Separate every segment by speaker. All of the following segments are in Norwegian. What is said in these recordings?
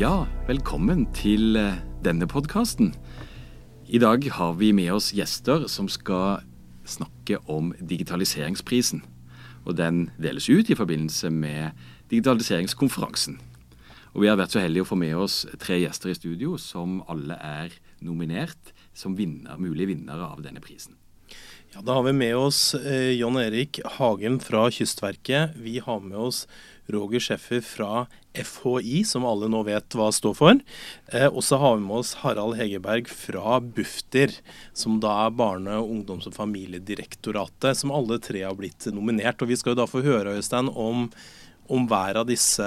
Speaker 1: Ja, velkommen til eh, denne podkasten. I dag har vi med oss gjester som skal snakke om digitaliseringsprisen. Og den deles ut i forbindelse med digitaliseringskonferansen. Og vi har vært så heldige å få med oss tre gjester i studio som alle er nominert som vinner, mulige vinnere av denne prisen.
Speaker 2: Ja, Da har vi med oss eh, John Erik Hagen fra Kystverket. Vi har med oss Roger Schäffer fra FHI, som alle nå vet hva står for. Eh, og så har vi med oss Harald Hegerberg fra Bufdir, som da er Barne-, ungdoms- og familiedirektoratet, som alle tre har blitt nominert. Og vi skal jo da få høre, Øystein, om om hver av disse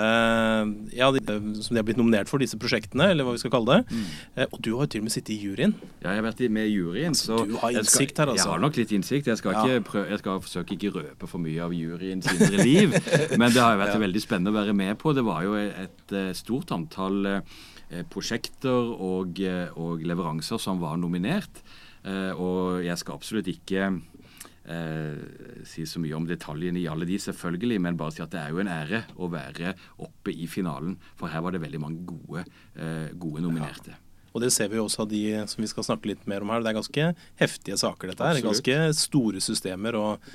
Speaker 2: ja, de, som de har blitt nominert for, disse prosjektene, eller hva vi skal kalle det. Mm. Eh, og du har jo til og med sittet i juryen.
Speaker 1: Ja, jeg har vært med i juryen.
Speaker 2: Altså, så du har innsikt her, altså?
Speaker 1: Jeg har nok litt innsikt. Jeg skal, ja. prøve, jeg skal forsøke ikke røpe for mye av juryens indre liv. men det har vært ja. veldig spennende å være med på. Det var jo et, et stort antall eh, prosjekter og, eh, og, leveranser som var nominert. og jeg skal absolutt ikke eh, si så mye om detaljene i alle de, selvfølgelig, men bare si at det er jo en ære å være oppe i finalen. For her var det veldig mange gode, eh, gode nominerte.
Speaker 2: Ja. Og det ser vi også av de som vi skal snakke litt mer om her. Det er ganske heftige saker, dette her. Absolutt. Ganske store systemer. og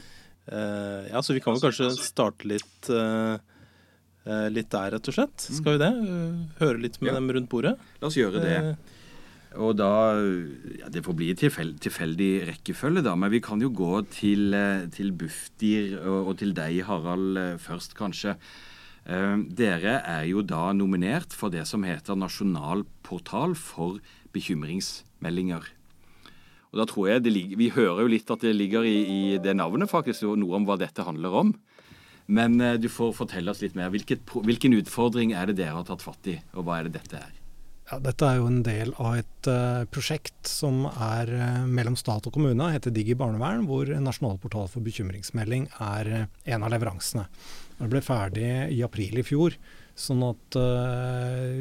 Speaker 2: eh, ja, Så vi kan vel kanskje starte litt, eh, eh, litt der, rett og slett. Skal vi det? Høre litt med ja. dem rundt bordet?
Speaker 1: La oss gjøre det. Og da ja, Det får bli tilfell, tilfeldig rekkefølge, da. Men vi kan jo gå til, eh, til Bufdir og, og, til deg, Harald, eh, først, kanskje. Eh, dere er jo da nominert for det som heter Nasjonal portal for bekymringsmeldinger. Og da tror jeg ligger, Vi hører jo litt at det ligger i, i det navnet faktisk noe om hva dette handler om. Men du får fortelle oss litt mer. Hvilket, hvilken utfordring er det dere har tatt fatt i, og hva er det dette er?
Speaker 3: Ja, dette er jo en del av et uh, prosjekt som er uh, mellom stat og kommune, heter Digi barnevern, hvor Nasjonal portal for bekymringsmelding er uh, en av leveransene. Det ble ferdig i april i fjor. Sånn at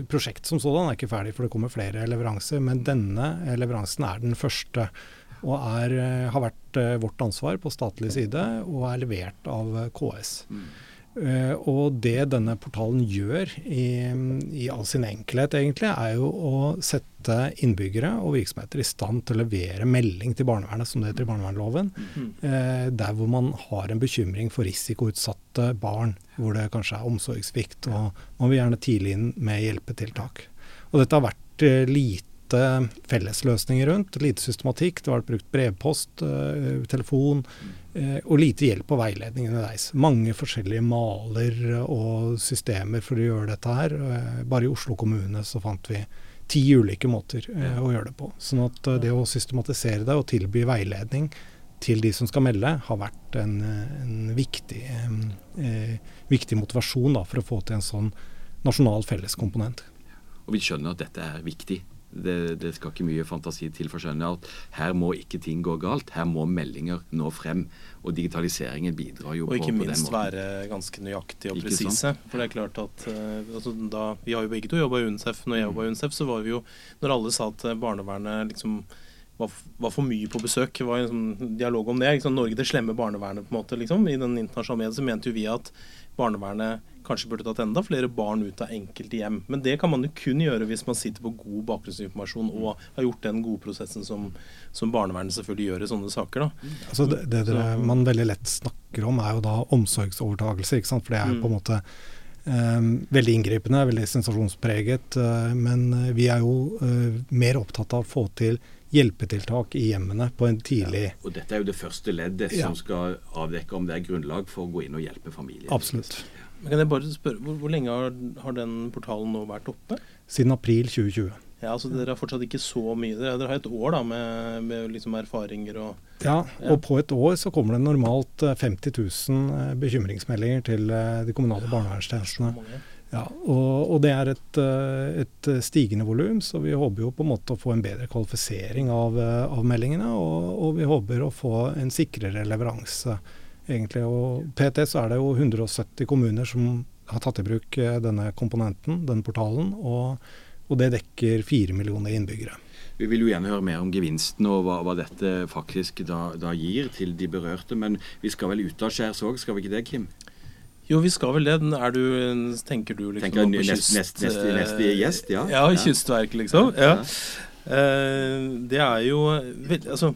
Speaker 3: prosjektet som sådan er ikke ferdig, for det kommer flere leveranser. Men denne leveransen er den første, og er, har vært vårt ansvar på statlig side, og er levert av KS. Mm. Uh, og det denne portalen gjør i, i, all sin enkelhet, egentlig, er jo å sette innbyggere og virksomheter i stand til å levere melding til barnevernet, som det heter i barnevernloven, mm. uh, der hvor man har en bekymring for risikoutsatte barn, hvor det kanskje er omsorgssvikt, og man vil gjerne tidlig inn med hjelpetiltak. Og dette har vært uh, lite fellesløsninger rundt, lite systematikk. Det har vært brukt brevpost, telefon uh, og lite hjelp og veiledning underveis. Mange forskjellige maler og systemer for å gjøre dette her. Uh, bare i Oslo kommune så fant vi ti ulike måter å gjøre det på. Sånn at det å systematisere det og tilby veiledning til de som skal melde, har vært en, en viktig, viktig, motivasjon da, for å få til en sånn nasjonal felleskomponent.
Speaker 1: Og vi skjønner at dette er viktig det, det, skal ikke mye fantasi til for å skjønne at her må ikke ting gå galt. Her må meldinger nå frem. Og digitaliseringen bidrar jo
Speaker 2: på, den måten. Og ikke minst være ganske nøyaktig og presise. For det er klart at uh, altså, da, Vi har jo begge to jobba i UNICEF. Når jeg jobba i UNICEF, så var vi jo Når alle sa at barnevernet liksom var, var, for mye på besøk. Var en sånn dialog om det. Liksom, Norge det slemme barnevernet, på en måte, liksom. I den internasjonale medien så mente jo vi at barnevernet kanskje burde tatt enda flere barn ut av enkelte hjem. Men det kan man jo kun gjøre hvis man sitter på god bakgrunnsinformasjon og har gjort den gode prosessen som, som barnevernet selvfølgelig gjør i sånne saker. Da.
Speaker 3: Altså det, det, dere, man veldig lett snakker om, er jo da omsorgsovertakelse. ikke sant? For det er jo på en mm. måte um, veldig inngripende, veldig sensasjonspreget. Uh, men vi er jo uh, mer opptatt av å få til hjelpetiltak i hjemmene på en tidlig ja,
Speaker 1: Og dette er jo det første leddet ja. som skal avdekke om det er grunnlag for å gå inn og hjelpe familien.
Speaker 3: Absolutt.
Speaker 2: Men kan jeg bare spørre, Hvor, hvor lenge har, har, den portalen nå vært oppe?
Speaker 3: Siden april 2020.
Speaker 2: Ja, altså Dere har fortsatt ikke så mye. Dere, har et år da med, med liksom erfaringer og
Speaker 3: ja, ja, og på et år så kommer det normalt 50 eh, 000 eh, bekymringsmeldinger til eh, de kommunale barnevernstjenestene. Ja, og, og, det er et, et stigende volum, så vi håper jo på en måte å få en bedre kvalifisering av, av meldingene. Og, og, vi håper å få en sikrere leveranse egentlig. Og PT så er det jo 170 kommuner som har tatt i bruk eh, denne komponenten, denne portalen, og, og det dekker fire millioner innbyggere.
Speaker 1: Vi vil jo gjerne høre mer om gevinsten og hva, hva dette faktisk da, da, gir til de berørte. Men vi skal vel ut av skjærs òg, skal vi ikke det, Kim?
Speaker 2: Jo, vi skal vel det. Er du, tenker du liksom
Speaker 1: tenker på kyst... Neste, neste, neste gjest, ja.
Speaker 2: Ja, kystverk, liksom. Ja. Uh, det er jo Altså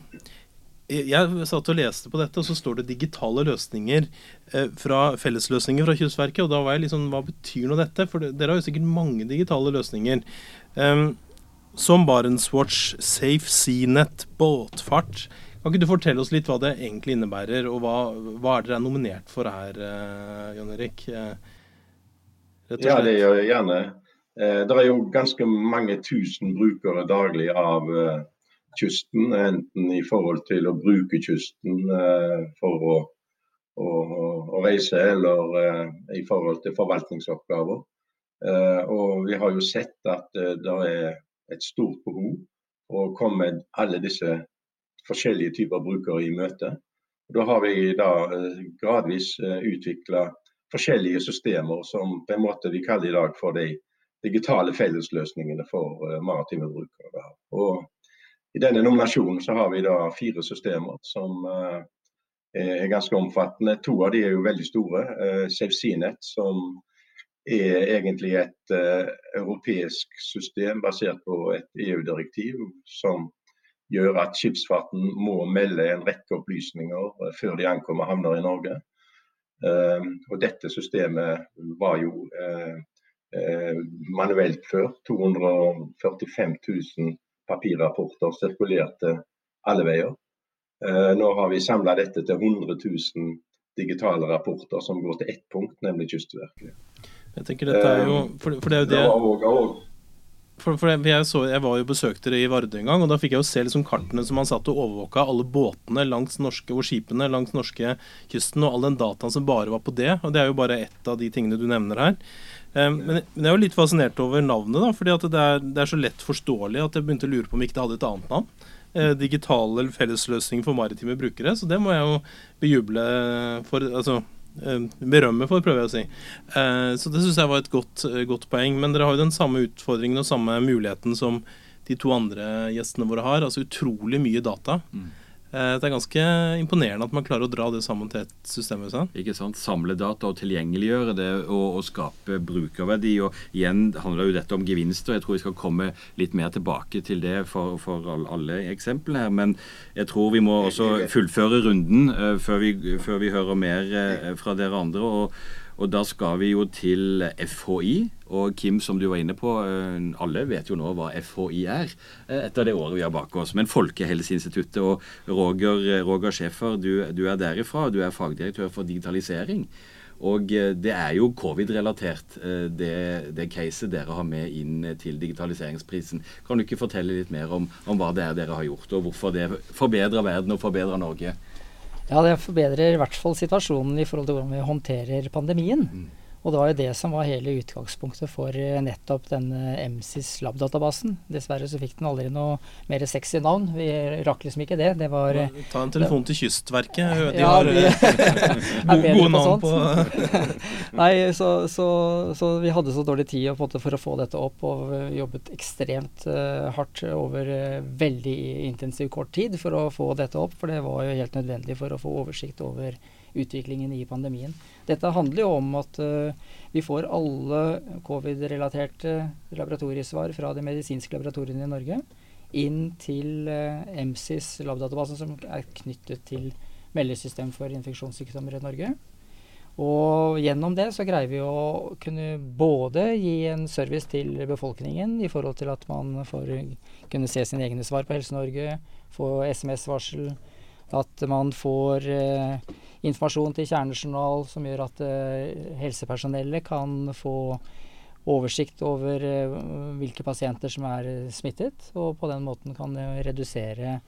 Speaker 2: jeg satt og leste på dette, og så står det 'digitale løsninger' eh, fra fellesløsninger fra Kystverket. Og da var jeg liksom Hva betyr nå dette? For dere har jo sikkert mange digitale løsninger. Um, som Barentswatch, Safe Seanet, båtfart. Kan ikke du fortelle oss litt hva det egentlig innebærer, og hva, hva er dere er nominert for her, uh, Jon Erik? Uh,
Speaker 4: ja, det gjør jeg gjerne. Eh, det er jo ganske mange tusen brukere daglig av eh, kysten, enten i forhold til å bruke kysten for å, å, å reise, eller i forhold til forvaltningsoppgaver. Og vi har jo sett at det er et stort behov å komme alle disse forskjellige typer brukere i møte. Da har vi da eh, gradvis eh, utvikla forskjellige systemer som på en måte vi kaller i dag for de digitale fellesløsningene for eh, maritime brukere. Og I denne nominasjonen så har vi da fire systemer som er ganske omfattende. To av de er jo veldig store. SafeSeaNet, som er egentlig et europeisk system basert på et EU-direktiv som gjør at skipsfarten må melde en rekke opplysninger eh, før de ankommer havner i Norge. Uh, og dette systemet var jo uh, manuelt før. 245 000 papirrapporter sirkulerte alle veier. nå har vi samla dette til 100 000 digitale rapporter som går til ett punkt, nemlig Kystverket.
Speaker 2: Jeg tenker dette er jo, for, for det er jo det... for, for jeg, så, jeg, var jo besøkte dere i Vardø en gang, og da fikk jeg jo se liksom kartene som man satt og overvåka alle båtene langs norske, og skipene langs norske kysten, og all den dataen som bare var på det. Og det er jo bare ett av de tingene du nevner her. Um, men, jeg er jo litt fascinert over navnet, da, fordi det er, det, er, så lett forståelig at jeg begynte å lure på om ikke det hadde et annet navn. Eh, digitale fellesløsninger for maritime brukere. Så det må jeg jo bejuble for. altså berømme for, prøver jeg å si. Eh, så det syns jeg var et godt, eh, godt, poeng. Men dere har jo den samme utfordringen og samme muligheten som de to andre gjestene våre har. Altså utrolig mye data. Mm. Det er ganske imponerende at man klarer å dra det sammen til et system.
Speaker 1: Ikke sant? Samle data og tilgjengeliggjøre det og, og, skape brukerverdi. Og igjen handler jo dette om gevinster. Jeg tror vi skal komme litt mer tilbake til det for, for alle eksemplene her. Men jeg tror vi må også fullføre runden uh, før, vi, før, vi, hører mer uh, fra dere andre. og og da skal vi jo til FHI. Og Kim, som du var inne på, eh, alle vet jo nå hva FHI er eh, etter det året vi har bak oss. Men Folkehelseinstituttet og Roger, eh, Roger Schäfer, du, du, er derifra. Du er fagdirektør for digitalisering. Og det er jo covid-relatert, det, det caset dere har med inn til digitaliseringsprisen. Kan du ikke fortelle litt mer om, om hva det er dere har gjort, og hvorfor det forbedrer verden og forbedrer Norge?
Speaker 5: Ja, det forbedrer i hvert fall situasjonen i forhold til hvordan vi håndterer pandemien. Mm. Og det var jo det som var hele utgangspunktet for eh, nettopp denne MSIS Lab-databasen. Dessverre så fikk den aldri noe mer sexy navn. Vi rakk liksom ikke det. det var,
Speaker 2: Ta en telefon til Kystverket. De ja, har gode navn på
Speaker 5: Nei, så, så, så, vi hadde så dårlig tid for å få dette opp, og jobbet ekstremt uh, hardt over uh, veldig intensiv kort tid for å få dette opp. For det var jo helt nødvendig for å få oversikt over utviklingen i pandemien. Dette handler jo om at uh, vi får alle covid-relaterte laboratoriesvar fra de medisinske laboratoriene i Norge inn til uh, MSIS labdatabasen, som er knyttet til meldesystem for infeksjonssykdommer i Norge. Og gjennom det så greier vi å kunne både gi en service til befolkningen i forhold til at man får kunne se sine egne svar på Helse-Norge, få SMS-varsel, at man får eh, informasjon til kjernejournal som gjør at eh, helsepersonellet kan få oversikt over eh, hvilke pasienter som er eh, smittet, og på den måten kan redusere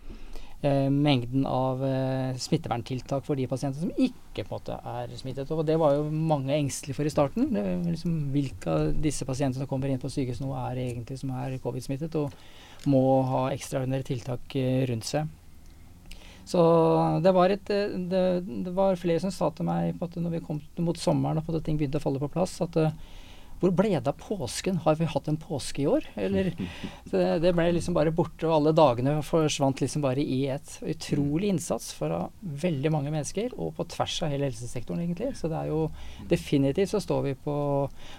Speaker 5: eh, mengden av eh, smitteverntiltak for de pasientene som ikke på en måte er smittet. Og Det var jo mange engstelige for i starten. Liksom, hvilke av disse pasientene som kommer inn på sykehus nå er egentlig som er covid-smittet og må ha ekstraordinære tiltak eh, rundt seg. Så det var, et, eh, det, det var flere som sa til meg på at når vi kom mot sommeren og ting begynte å falle på plass, at uh, hvor ble det av påsken? Har vi hatt en påske i år? Eller det, det, ble liksom bare borte, og alle dagene forsvant liksom bare i et utrolig innsats fra veldig mange mennesker, og på tvers av hele helsesektoren, egentlig. Så det er jo definitivt så står vi på,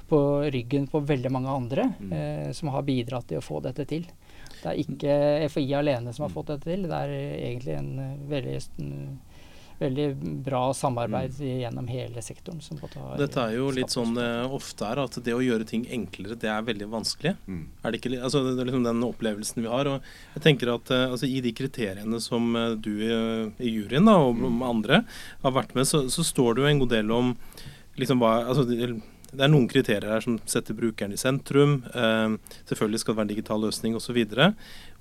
Speaker 5: på ryggen på veldig mange andre eh, som har bidratt til å få dette til. Det er ikke FHI alene som har fått dette til, det er egentlig en veldig veldig bra samarbeid mm. gjennom hele sektoren.
Speaker 2: Dette er jo litt sånn det eh, ofte er, at det å gjøre ting enklere, det er veldig vanskelig. Mm. Er det, ikke, altså, det er liksom den opplevelsen vi har. og jeg tenker at eh, altså, I de kriteriene som eh, du i, i juryen da, og mm. andre har vært med, så, så står det jo en god del om liksom hva altså, det er noen kriterier her som setter brukeren i sentrum. Eh, selvfølgelig skal det være en digital løsning osv.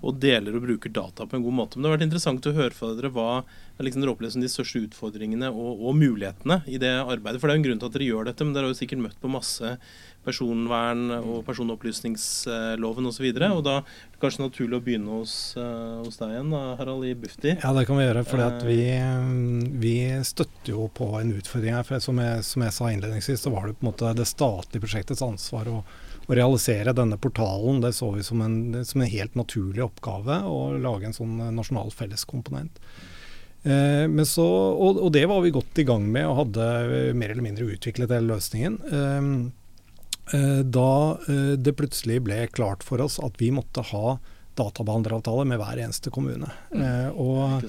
Speaker 2: Og, deler og bruker data på en god måte. Men det har vært interessant å høre fra dere hva liksom dere opplever som de største utfordringene og, og, mulighetene i det arbeidet. For det er jo en grunn til at dere gjør dette, men dere har jo sikkert møtt på masse personvern og personopplysningsloven osv. Og, så og da er det kanskje naturlig å begynne hos, uh, hos deg igjen, Harald, i Bufdir.
Speaker 3: Ja, det kan vi gjøre. For vi, vi, støtter jo på en utfordring her. For som jeg, som jeg, sa innledningsvis, så var det på en måte det statlige prosjektets ansvar å, å realisere denne portalen. Det så vi som en, som en helt naturlig oppgave å lage en sånn nasjonal felleskomponent. Eh, så, og, og, det var vi godt i gang med og hadde mer eller mindre utviklet hele løsningen. Eh, eh, da det plutselig ble klart for oss at vi måtte ha databehandleravtale med hver eneste kommune. Mm. Og,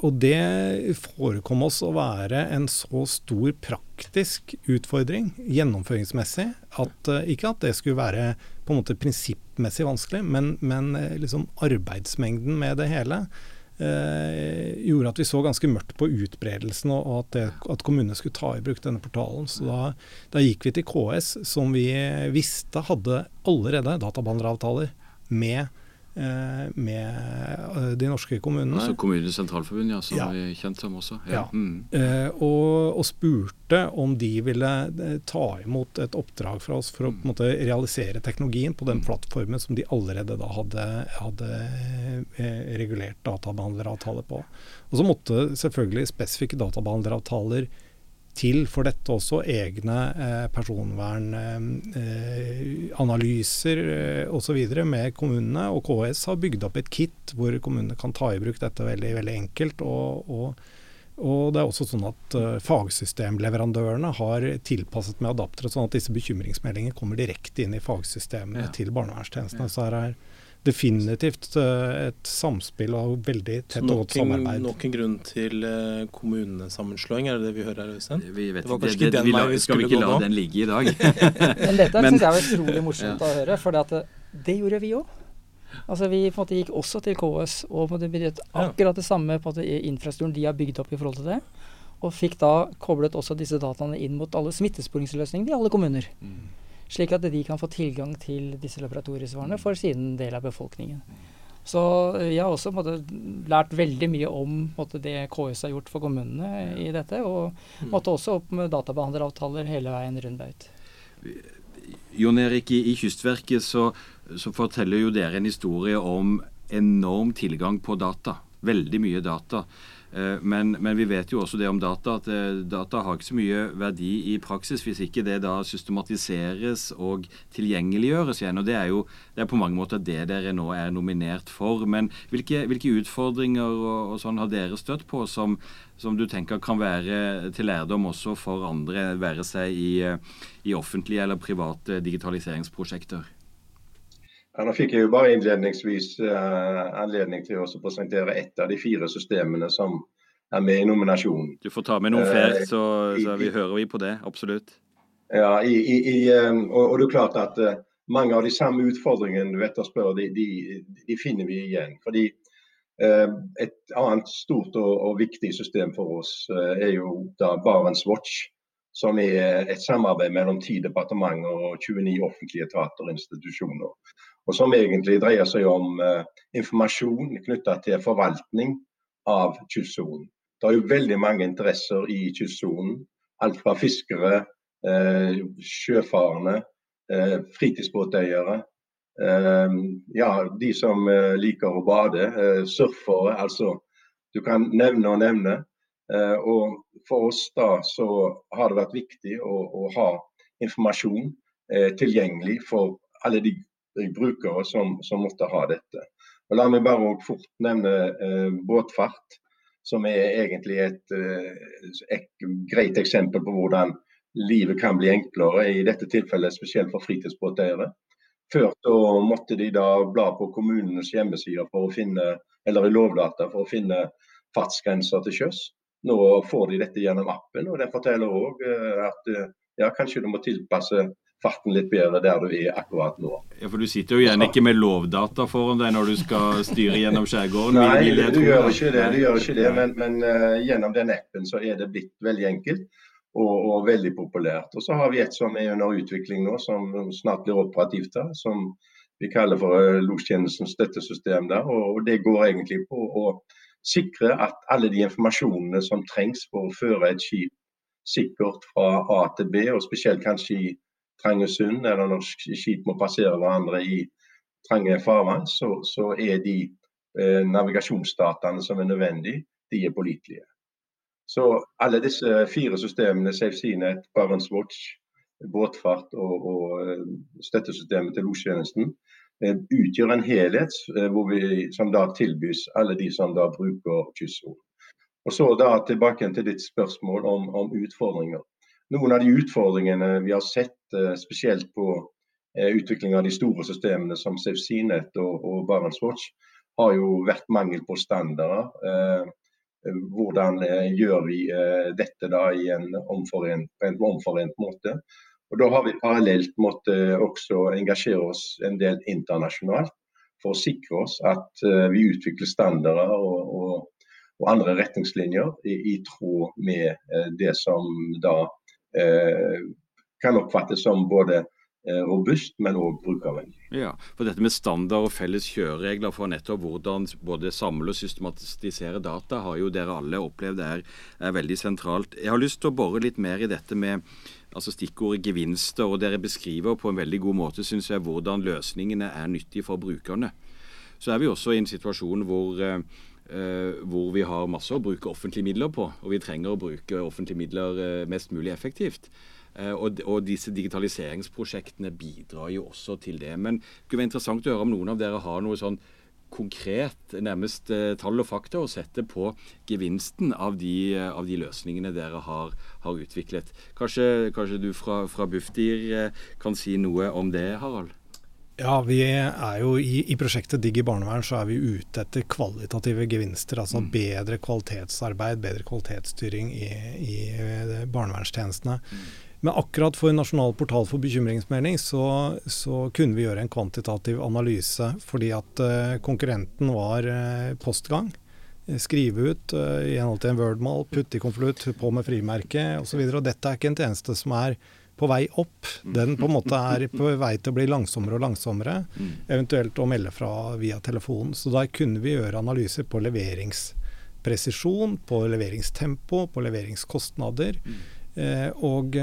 Speaker 3: og, det forekom oss å være en så stor praktisk utfordring gjennomføringsmessig at ikke at det skulle være på en måte prinsippmessig vanskelig, men, men liksom arbeidsmengden med det hele eh, gjorde at vi så ganske mørkt på utbredelsen og, at, det, at, kommunene skulle ta i bruk denne portalen. Så da, da, gikk vi til KS, som vi visste hadde allerede databehandleravtaler med Eh, med eh, de norske kommunene.
Speaker 1: Altså Kommunenes sentralforbund, ja, som ja. er kjent som også.
Speaker 3: Ja. Mm. Eh, og, og, spurte om de ville ta imot et oppdrag fra oss for å måte realisere teknologien på den mm. plattformen som de allerede da hadde, hadde regulert databehandleravtale på. Og så måtte selvfølgelig spesifikke databehandleravtaler til for dette også egne eh, personvernanalyser eh, eh, osv. med kommunene. Og KS har bygd opp et kit hvor kommunene kan ta i bruk dette veldig, veldig enkelt. og, og og det er også sånn at uh, fagsystemleverandørene har tilpasset med adaptere, sånn at disse bekymringsmeldingene kommer direkte inn i fagsystemene ja. til barnevernstjenestene. Ja. Så her er definitivt uh, et samspill og veldig tett og godt samarbeid.
Speaker 2: Nok en grunn til uh, kommunesammenslåing, er det det vi hører her, Øystein?
Speaker 1: Vi vet det var kanskje det, det, vi la, vi Skal vi ikke la den ligge i dag?
Speaker 5: Men dette syns jeg var utrolig morsomt ja. å høre, for det, det gjorde vi òg. Altså Vi på en måte gikk også til KS og bedrev akkurat det samme på måte, infrastrukturen de har bygd opp i forhold til det. Og fikk da koblet også disse dataene inn mot alle smittesporingsløsningene i alle kommuner. Mm slik at de kan få tilgang til disse laboratoriesvarene for sin del av befolkningen. Så jeg har også måtte, lært veldig mye om måtte, det KS har gjort for kommunene i dette, og mm. måtte også opp med databehandleravtaler hele veien rundt Baut.
Speaker 1: Jon Erik, i, i Kystverket så, så, forteller jo dere en historie om enorm tilgang på data. Veldig mye data. Eh, men, men, vi vet jo også det om data, at eh, data har ikke så mye verdi i praksis hvis ikke det da systematiseres og tilgjengeliggjøres igjen. og Det er jo det er på mange måter det dere nå er nominert for. Men hvilke, hvilke utfordringer og, og, sånn har dere støtt på som, som, du tenker kan være til lærdom også for andre, være seg i, i offentlige eller private digitaliseringsprosjekter?
Speaker 4: Ja, nå fikk jeg jo bare innledningsvis uh, anledning til å presentere ett av de fire systemene som er med i nominasjonen.
Speaker 1: Du får ta med noen flere, uh, så, så, vi hører vi på det. Absolutt.
Speaker 4: Ja, i, i, um, og, og, det er klart at mange av de samme utfordringene du etterspør, de, de, de finner vi igjen. Fordi et annet stort og, og, viktig system for oss er jo da Barents Watch som er et samarbeid mellom ti departementer og 29 offentlige etater og institusjoner og som egentlig dreier seg om uh, informasjon knytta til forvaltning av kystsonen. Det er jo veldig mange interesser i kystsonen. Alt fra fiskere, uh, sjøfarende, uh, fritidsbåteiere. ja, de som liker å bade, surfere. Altså, du kan nevne og nevne. Og for oss da så har det vært viktig å, å ha informasjon eh, tilgjengelig for alle de brukere som, som, måtte ha dette. Og La meg bare fort nevne eh, båtfart, som er egentlig et, eh, et, greit eksempel på hvordan livet kan bli enklere, i dette tilfellet spesielt for fritidsbåteiere. Før så måtte de da bla på kommunenes hjemmesider for å finne, eller i Lovdata for å finne fartsgrenser til sjøs. Nå får de dette gjennom appen, og den forteller òg eh, at eh, ja, kanskje du må tilpasse farten litt bedre der du er akkurat nå.
Speaker 1: Ja, For du sitter jo gjerne ikke med lovdata foran deg når du skal styre gjennom skjærgården?
Speaker 4: Nei, du gjør ikke det, du gjør ikke det men, men uh, gjennom den appen så er det blitt veldig enkelt og, og, veldig populært. Og så har vi et som er under utvikling nå, som snart blir operativt. da, som vi kaller for lostjenestens støttesystem der. Og det går egentlig på å sikre at alle de informasjonene som trengs for å føre et skip sikkert fra A til B, og spesielt kanskje i trange sund, eller når skip må passere hverandre i trange farvann, så, så, er de eh, navigasjonsdataene som er nødvendige, de er pålitelige. Så alle disse fire systemene, SafeSeaNet, BarentsWatch, båtfart og, og eh, støttesystemet til lostjenesten, utgjør en helhet eh, vi, som da tilbys alle de som da bruker kystsonen. Og så da Tilbake til ditt spørsmål om, om, utfordringer. Noen av de utfordringene vi har sett, eh, spesielt på utvikling av de store systemene som SafeSeaNet og, og BarentsWatch, har jo vært mangel på standarder. hvordan gjør vi dette da en omforent, på en omforent måte? Og Da har vi parallelt måttet også engasjere oss en del internasjonalt for å sikre oss at uh, vi utvikler standarder og, og, og andre retningslinjer i, i tråd med uh, det som da eh, kan oppfattes som både robust, men òg brukervennlig.
Speaker 1: Ja, for Dette med standard og felles kjøreregler for nettopp hvordan både samle og systematisere data, har jo dere alle opplevd er, er veldig sentralt. Jeg har lyst til å bore litt mer i dette med altså stikkordet gevinster. og Dere beskriver på en veldig god måte synes jeg, hvordan løsningene er nyttige for brukerne. Så er vi også i en situasjon hvor, eh, hvor vi har masse å bruke offentlige midler på. Og vi trenger å bruke offentlige midler eh, mest mulig effektivt. Eh, og, og, disse digitaliseringsprosjektene bidrar jo også til det. Men det kunne være interessant å høre om noen av dere har noe sånn konkret, nærmest eh, tall og fakta, å sette på gevinsten av de, eh, av de løsningene dere har, har utviklet. Kanskje, kanskje, du fra, fra Bufdir eh, kan si noe om det, Harald?
Speaker 3: Ja, vi er jo i, i prosjektet Digg i barnevern så er vi ute etter kvalitative gevinster. Altså mm. bedre kvalitetsarbeid, bedre kvalitetsstyring i, i barnevernstjenestene. Mm. Men akkurat for Nasjonal portal for bekymringsmelding så, så, kunne vi gjøre en kvantitativ analyse, fordi at uh, konkurrenten var uh, postgang. Skrive ut i henhold til en Word-mal, putte i konvolutt, på med frimerke osv. Dette er ikke en tjeneste som er på vei opp. Den på en måte er på vei til å bli langsommere og langsommere. Eventuelt å melde fra via telefonen. Så da kunne vi gjøre analyser på leveringspresisjon, på leveringstempo, på leveringskostnader. Eh, og,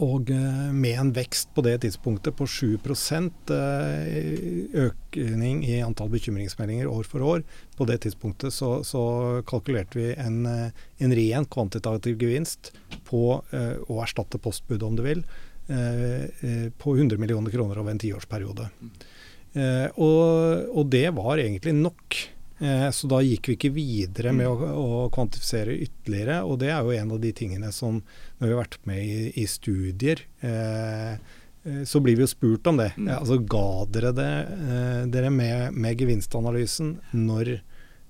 Speaker 3: og eh, med en vekst på det tidspunktet på 7 eh, økning i antall bekymringsmeldinger år for år, på det tidspunktet så, så kalkulerte vi en, en, ren kvantitativ gevinst på å erstatte postbudet, om du vil, på 100 millioner kroner over en tiårsperiode. Og, og det var egentlig nok Eh, så da gikk vi ikke videre med å, å, kvantifisere ytterligere. Og det er jo en av de tingene som når vi har vært med i, i studier, eh, eh så blir vi jo spurt om det. Mm. Altså Ga dere det eh, dere med, med gevinstanalysen når,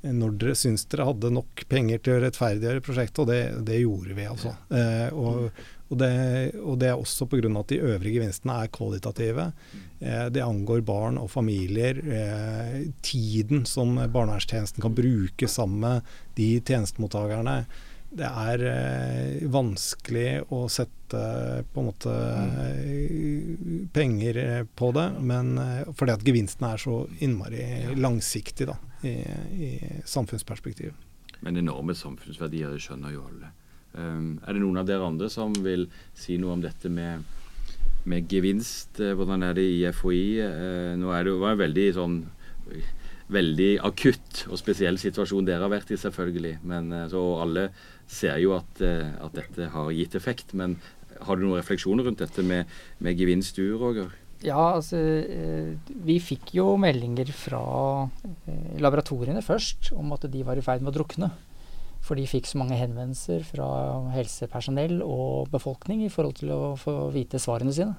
Speaker 3: når dere syns dere hadde nok penger til å rettferdiggjøre prosjektet? Og det, det gjorde vi, altså. Eh, og, og det, og det, er også pga. at de øvrige gevinstene er kvalitative. Eh, det angår barn og familier. Eh, tiden som barnevernstjenesten kan bruke sammen med de tjenestemottakerne. Det er eh, vanskelig å sette på en måte penger på det, men eh, fordi at gevinsten er så innmari langsiktig da, i, i samfunnsperspektiv.
Speaker 1: Men enorme samfunnsverdier, det skjønner jo alle. Um, er det noen av dere andre som vil si noe om dette med, med gevinst? Uh, hvordan er det i FHI? Uh, nå er det jo en veldig sånn veldig akutt og spesiell situasjon dere har vært i, selvfølgelig. Men uh, så alle ser jo at, at, dette har gitt effekt. Men Har du noen refleksjoner rundt dette med, med gevinst du, Roger?
Speaker 5: Ja, altså Vi fikk jo meldinger fra laboratoriene først om at de var i ferd med å drukne. For de fikk så mange henvendelser fra helsepersonell og befolkning i forhold til å få vite svarene sine.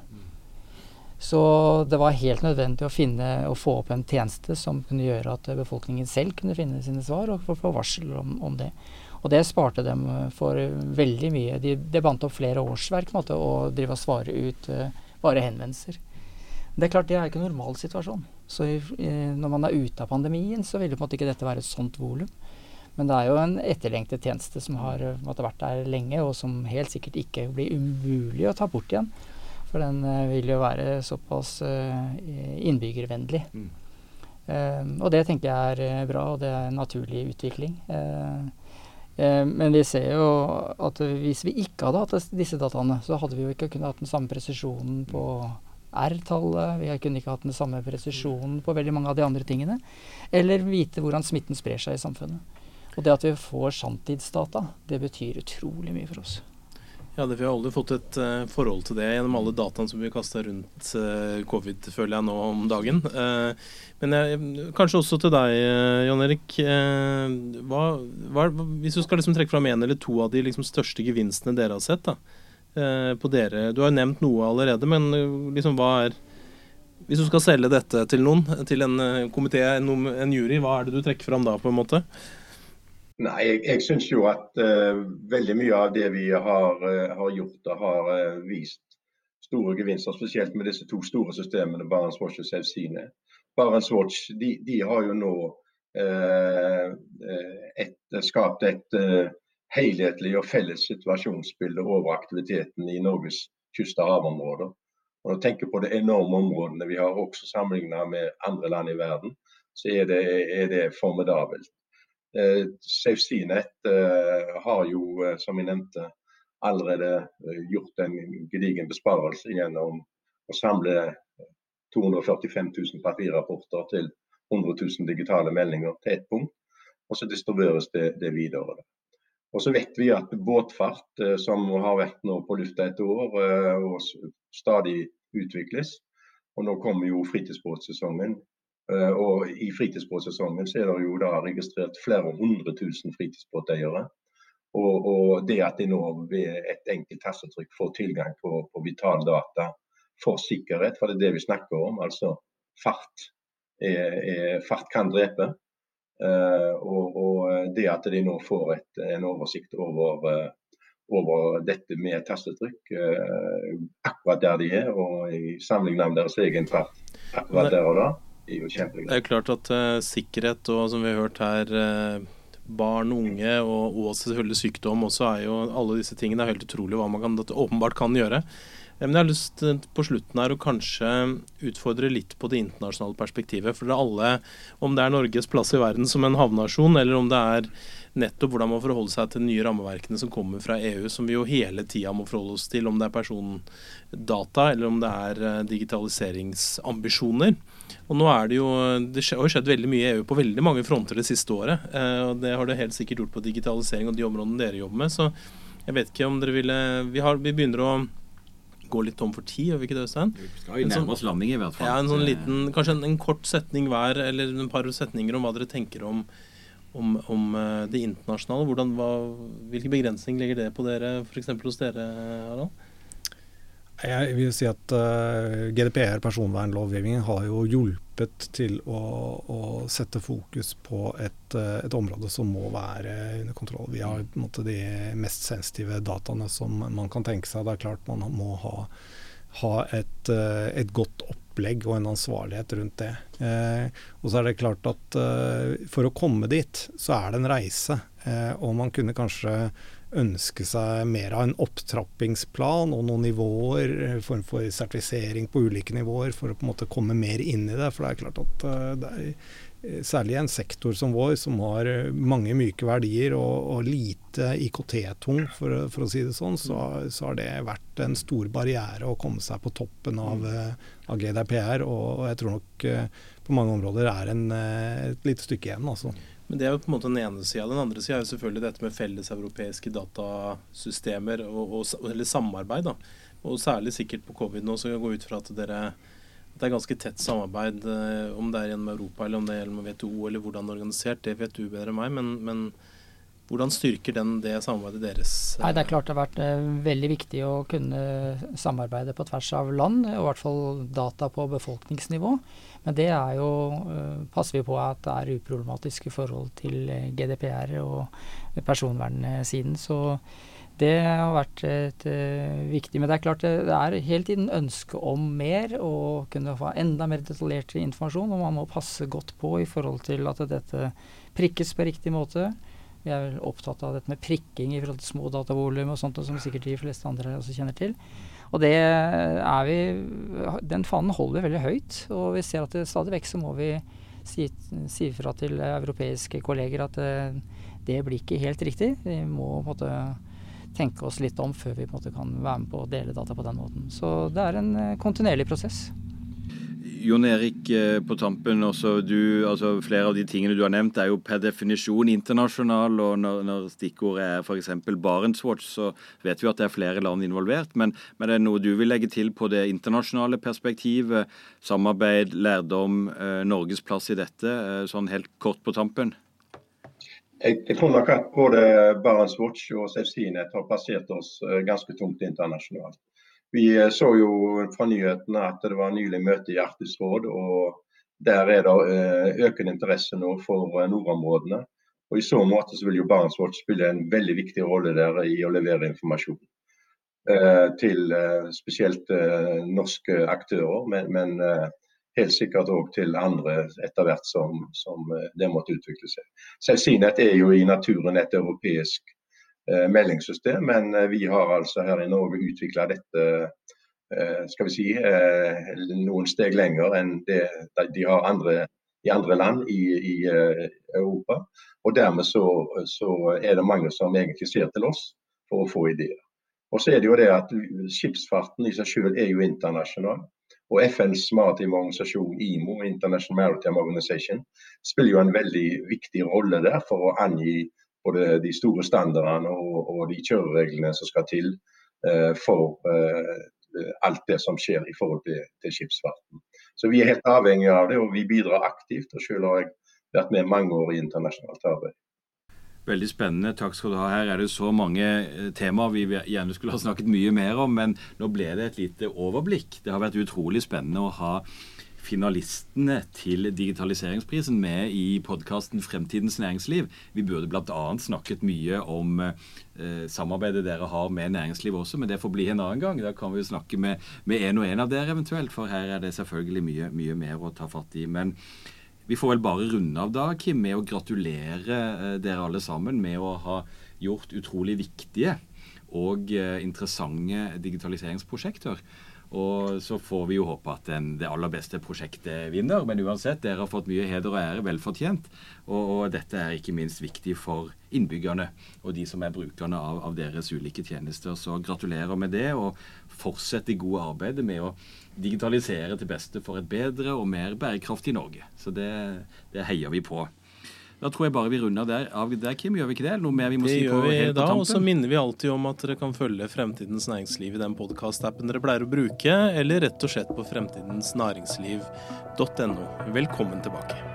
Speaker 5: Så det var helt nødvendig å finne å få opp en tjeneste som kunne gjøre at befolkningen selv kunne finne sine svar og få varsel om, om, det. Og det sparte dem for veldig mye. De, de bandt opp flere årsverk måte, å drive og svare ut uh, bare henvendelser. Det er klart det er ikke en normal situasjon. Så i, når man er ute av pandemien, så vil på en måte ikke dette være et sånt volum. Men det er jo en etterlengtet tjeneste som har måtte, vært der lenge, og som helt sikkert ikke blir umulig å ta bort igjen. For den uh, vil jo være såpass uh, innbyggervennlig. Mm. Uh, og det tenker jeg er bra, og det er en naturlig utvikling. men vi ser jo at hvis vi ikke hadde hatt disse dataene, så hadde vi jo ikke kunnet hatt den samme presisjonen på R-tallet, vi kunne ikke hatt den samme presisjonen på veldig mange av de andre tingene. Eller vite hvordan smitten sprer seg i samfunnet. Og det at vi får sanntidsdata, det betyr utrolig mye for oss.
Speaker 2: Ja, det, Vi har aldri fått et uh, forhold til det gjennom alle dataene som vi kasta rundt uh, covid, føler jeg nå om dagen. Uh, men jeg, kanskje også til deg, Jan Erik. Hva, hva, hvis du skal liksom trekke fram én eller to av de liksom, største gevinstene dere har sett da, på dere. Du har jo nevnt noe allerede, men liksom, hva er Hvis du skal selge dette til noen, til en komité, en, jury, hva er det du trekker fram da, på en måte?
Speaker 4: Nei, jeg, jeg syns jo at uh, veldig mye av det vi har, uh, har gjort, har uh, vist store gevinster. Spesielt med disse to store systemene, Barents Watch og Sevsine. Barents Watch de, de, har jo nå et, skapt et helhetlig og felles situasjonsbilde over aktiviteten i Norges kyst- og havområder. Og når du tenker på de enorme områdene vi har også sammenlignet med andre land i verden, så er det, er det formidabelt. Eh, SafeSeaNet eh, har jo, eh, som jeg nevnte, allerede gjort en gedigen besparelse gjennom å samle 245 000 papirrapporter til 100 000 digitale meldinger til ett punkt. Og så distribueres det, det videre. Og så vet vi at båtfart, som har vært nå på lufta et år og stadig utvikles, og nå kommer jo fritidsbåtsesongen Eh, og I fritidsbåtsesongen så er det jo da registrert flere hundre tusen fritidsbåteiere. Og, og, det at de nå ved et enkelt tastetrykk får tilgang på, på vital data for sikkerhet, for det er det vi snakker om, altså fart. Er, er, fart kan drepe. Uh, og, og, det at de nå får et, en oversikt over, uh, over dette med tastetrykk akkurat der de er, og i sammenligning med deres egen part akkurat der og da er jo kjempegreit.
Speaker 2: Det er klart at uh, sikkerhet og som vi har hørt her, uh, barn, unge og, og selvfølgelig sykdom også er jo alle disse tingene er helt utrolig hva man kan, åpenbart kan gjøre. Men jeg har lyst på slutten her å kanskje utfordre litt på det internasjonale perspektivet. For det er alle, om det er Norges plass i verden som en havnasjon, eller om det er nettopp hvordan man forholder seg til de nye rammeverkene som kommer fra EU, som vi jo hele tida må forholde oss til, om det er persondata eller om det er eh, digitaliseringsambisjoner. Og nå er Det jo, det har skjedd veldig mye i EU på veldig mange fronter det siste året. Eh, og Det har det helt sikkert gjort på digitalisering og de områdene dere jobber med. Så jeg vet ikke om dere ville Vi, har, vi begynner å gå litt tom for tid, gjør vi ikke det, Øystein?
Speaker 1: Vi skal jo nærme sånn- oss landing, i hvert fall.
Speaker 2: Ja, en sånn liten, Kanskje en, en, kort setning hver, eller en par setninger om hva dere tenker om, om, om eh, det internasjonale. Hvordan, hva, hvilke begrensninger legger det på dere, f.eks. hos dere, Harald?
Speaker 3: Jeg vil si at uh, GDPR, personvernlovgivningen, har jo hjulpet til å, å sette fokus på et, uh, et, område som må være under kontroll. Vi har måte, de mest sensitive dataene som man kan tenke seg. Det er klart man må ha, ha et, uh, et, godt opplegg og en ansvarlighet rundt det. og så er det klart at for å komme dit, så er det en reise. og man kunne kanskje ønske seg mer av en opptrappingsplan og noen nivåer, en form for sertifisering på ulike nivåer, for å på en måte komme mer inn i det. For det er klart at uh, det er særlig særlig en sektor som vår, som har mange myke verdier og, og lite IKT-tung, for, for, å si det sånn, så, så, har det vært en stor barriere å komme seg på toppen av, av GDPR. Og, og, jeg tror nok på mange områder er en, et lite stykke igjen. altså.
Speaker 2: Men Det er jo på en måte den ene sida. Den andre sida er jo selvfølgelig dette med felleseuropeiske datasystemer, og, og, eller samarbeid. da. Og særlig sikkert på covid nå, så jeg går ut fra at dere det er ganske tett samarbeid. Eh, om det er gjennom Europa eller om det er gjennom WTO eller hvordan det er organisert, det vet du bedre enn meg. Men, men hvordan styrker den det samarbeidet deres?
Speaker 5: Nei, Det er klart det har vært eh, veldig viktig å kunne samarbeide på tvers av land, og i hvert fall data på befolkningsnivå. Men det er jo, uh, passer vi på at det er uproblematisk i forhold til GDPR og personvernsiden. Så det har vært et, viktig. Men det er klart det, det er hele tiden ønske om mer og kunne få enda mer detaljert informasjon. Og man må passe godt på i forhold til at dette prikkes på riktig måte. Vi er vel opptatt av dette med prikking i forhold til små datavolum og sånt, som sikkert de fleste andre også kjenner til. Og det er vi Den fanen holder vi veldig høyt. Og vi ser at det, stadig vekk så må vi si, si fra til europeiske kolleger at det, eh, det blir ikke helt riktig. Vi må på en måte tenke oss litt om før vi på en måte kan være med på å dele data på den måten. Så det er en eh, kontinuerlig prosess.
Speaker 1: Jon Erik, eh, på tampen også, du, altså Flere av de tingene du har nevnt, er jo per definisjon internasjonal. og Når, når stikkordet er f.eks. Barentswatch, så vet vi at det er flere land involvert. Men, men det er noe du vil legge til på det internasjonale perspektivet? Samarbeid, lærdom, eh, Norges plass i dette, eh, sånn helt kort på tampen?
Speaker 4: Jeg, jeg, tror nok at både Barentswatch og Sefsinet har plassert oss ganske tungt internasjonalt. Vi eh, så jo fra nyhetene at det var nylig møte i Arktisk råd. og Der er det eh, økende interesse nå for eh, nordområdene. Og I så måte så vil jo Barentswatch spille en veldig viktig rolle der i å levere informasjon. Til spesielt norske aktører, men, men helt sikkert òg til andre etter hvert som, som, det måtte utvikle seg. Celsinet er jo i naturen et europeisk meldingssystem. Men eh, vi har altså her i Norge utvikla dette eh, skal vi si, noen steg lenger enn det de har andre, i andre land i, i Europa. Og dermed så, så, er det mange som egentlig ser til oss for å få ideer. Og så er det jo det at Skipsfarten i seg selv er jo internasjonal. Og FNs maritime organisasjon IMO, International Maritime Organization, spiller jo en veldig viktig rolle der for å angi både de store standardene og, og de kjørereglene som skal til eh, for eh, alt det som skjer i forhold til, til, skipsfarten. Så vi er helt avhengig av det, og vi bidrar aktivt. og Selv har jeg vært med mange år i internasjonalt arbeid.
Speaker 1: Veldig spennende. Takk skal du ha. Her er det så mange eh, temaer vi gjerne skulle ha snakket mye mer om, men nå ble det et lite overblikk. Det har vært utrolig spennende å ha finalistene til digitaliseringsprisen med i podkasten Fremtidens næringsliv. Vi burde bl.a. snakket mye om eh, samarbeidet dere har med næringslivet også, men det får bli en annen gang. Da kan vi snakke med, med en og en av dere eventuelt, for her er det selvfølgelig mye, mye mer å ta fatt i. Men vi får vel bare runde av da, Kim, med å gratulere eh, dere alle sammen med å ha gjort utrolig viktige og eh, interessante digitaliseringsprosjekter. Og så får vi jo håpe at den, det aller beste prosjektet vinner. Men uansett, dere har fått mye heder og ære, velfortjent. Og, og dette er ikke minst viktig for innbyggerne og de som er brukerne av, av, deres ulike tjenester. Så gratulerer med det, og fortsett det gode arbeidet med å digitalisere til beste for et bedre og mer bærekraftig Norge. Så det, det heier vi på. Da tror jeg bare vi runder der, av der, Kim. Gjør vi ikke det? Noe mer vi må det si på
Speaker 2: gjør vi da, Og så minner vi alltid om at dere kan følge Fremtidens næringsliv i den podkast-appen dere pleier å bruke, eller rett og slett på fremtidensnæringsliv.no. Velkommen tilbake.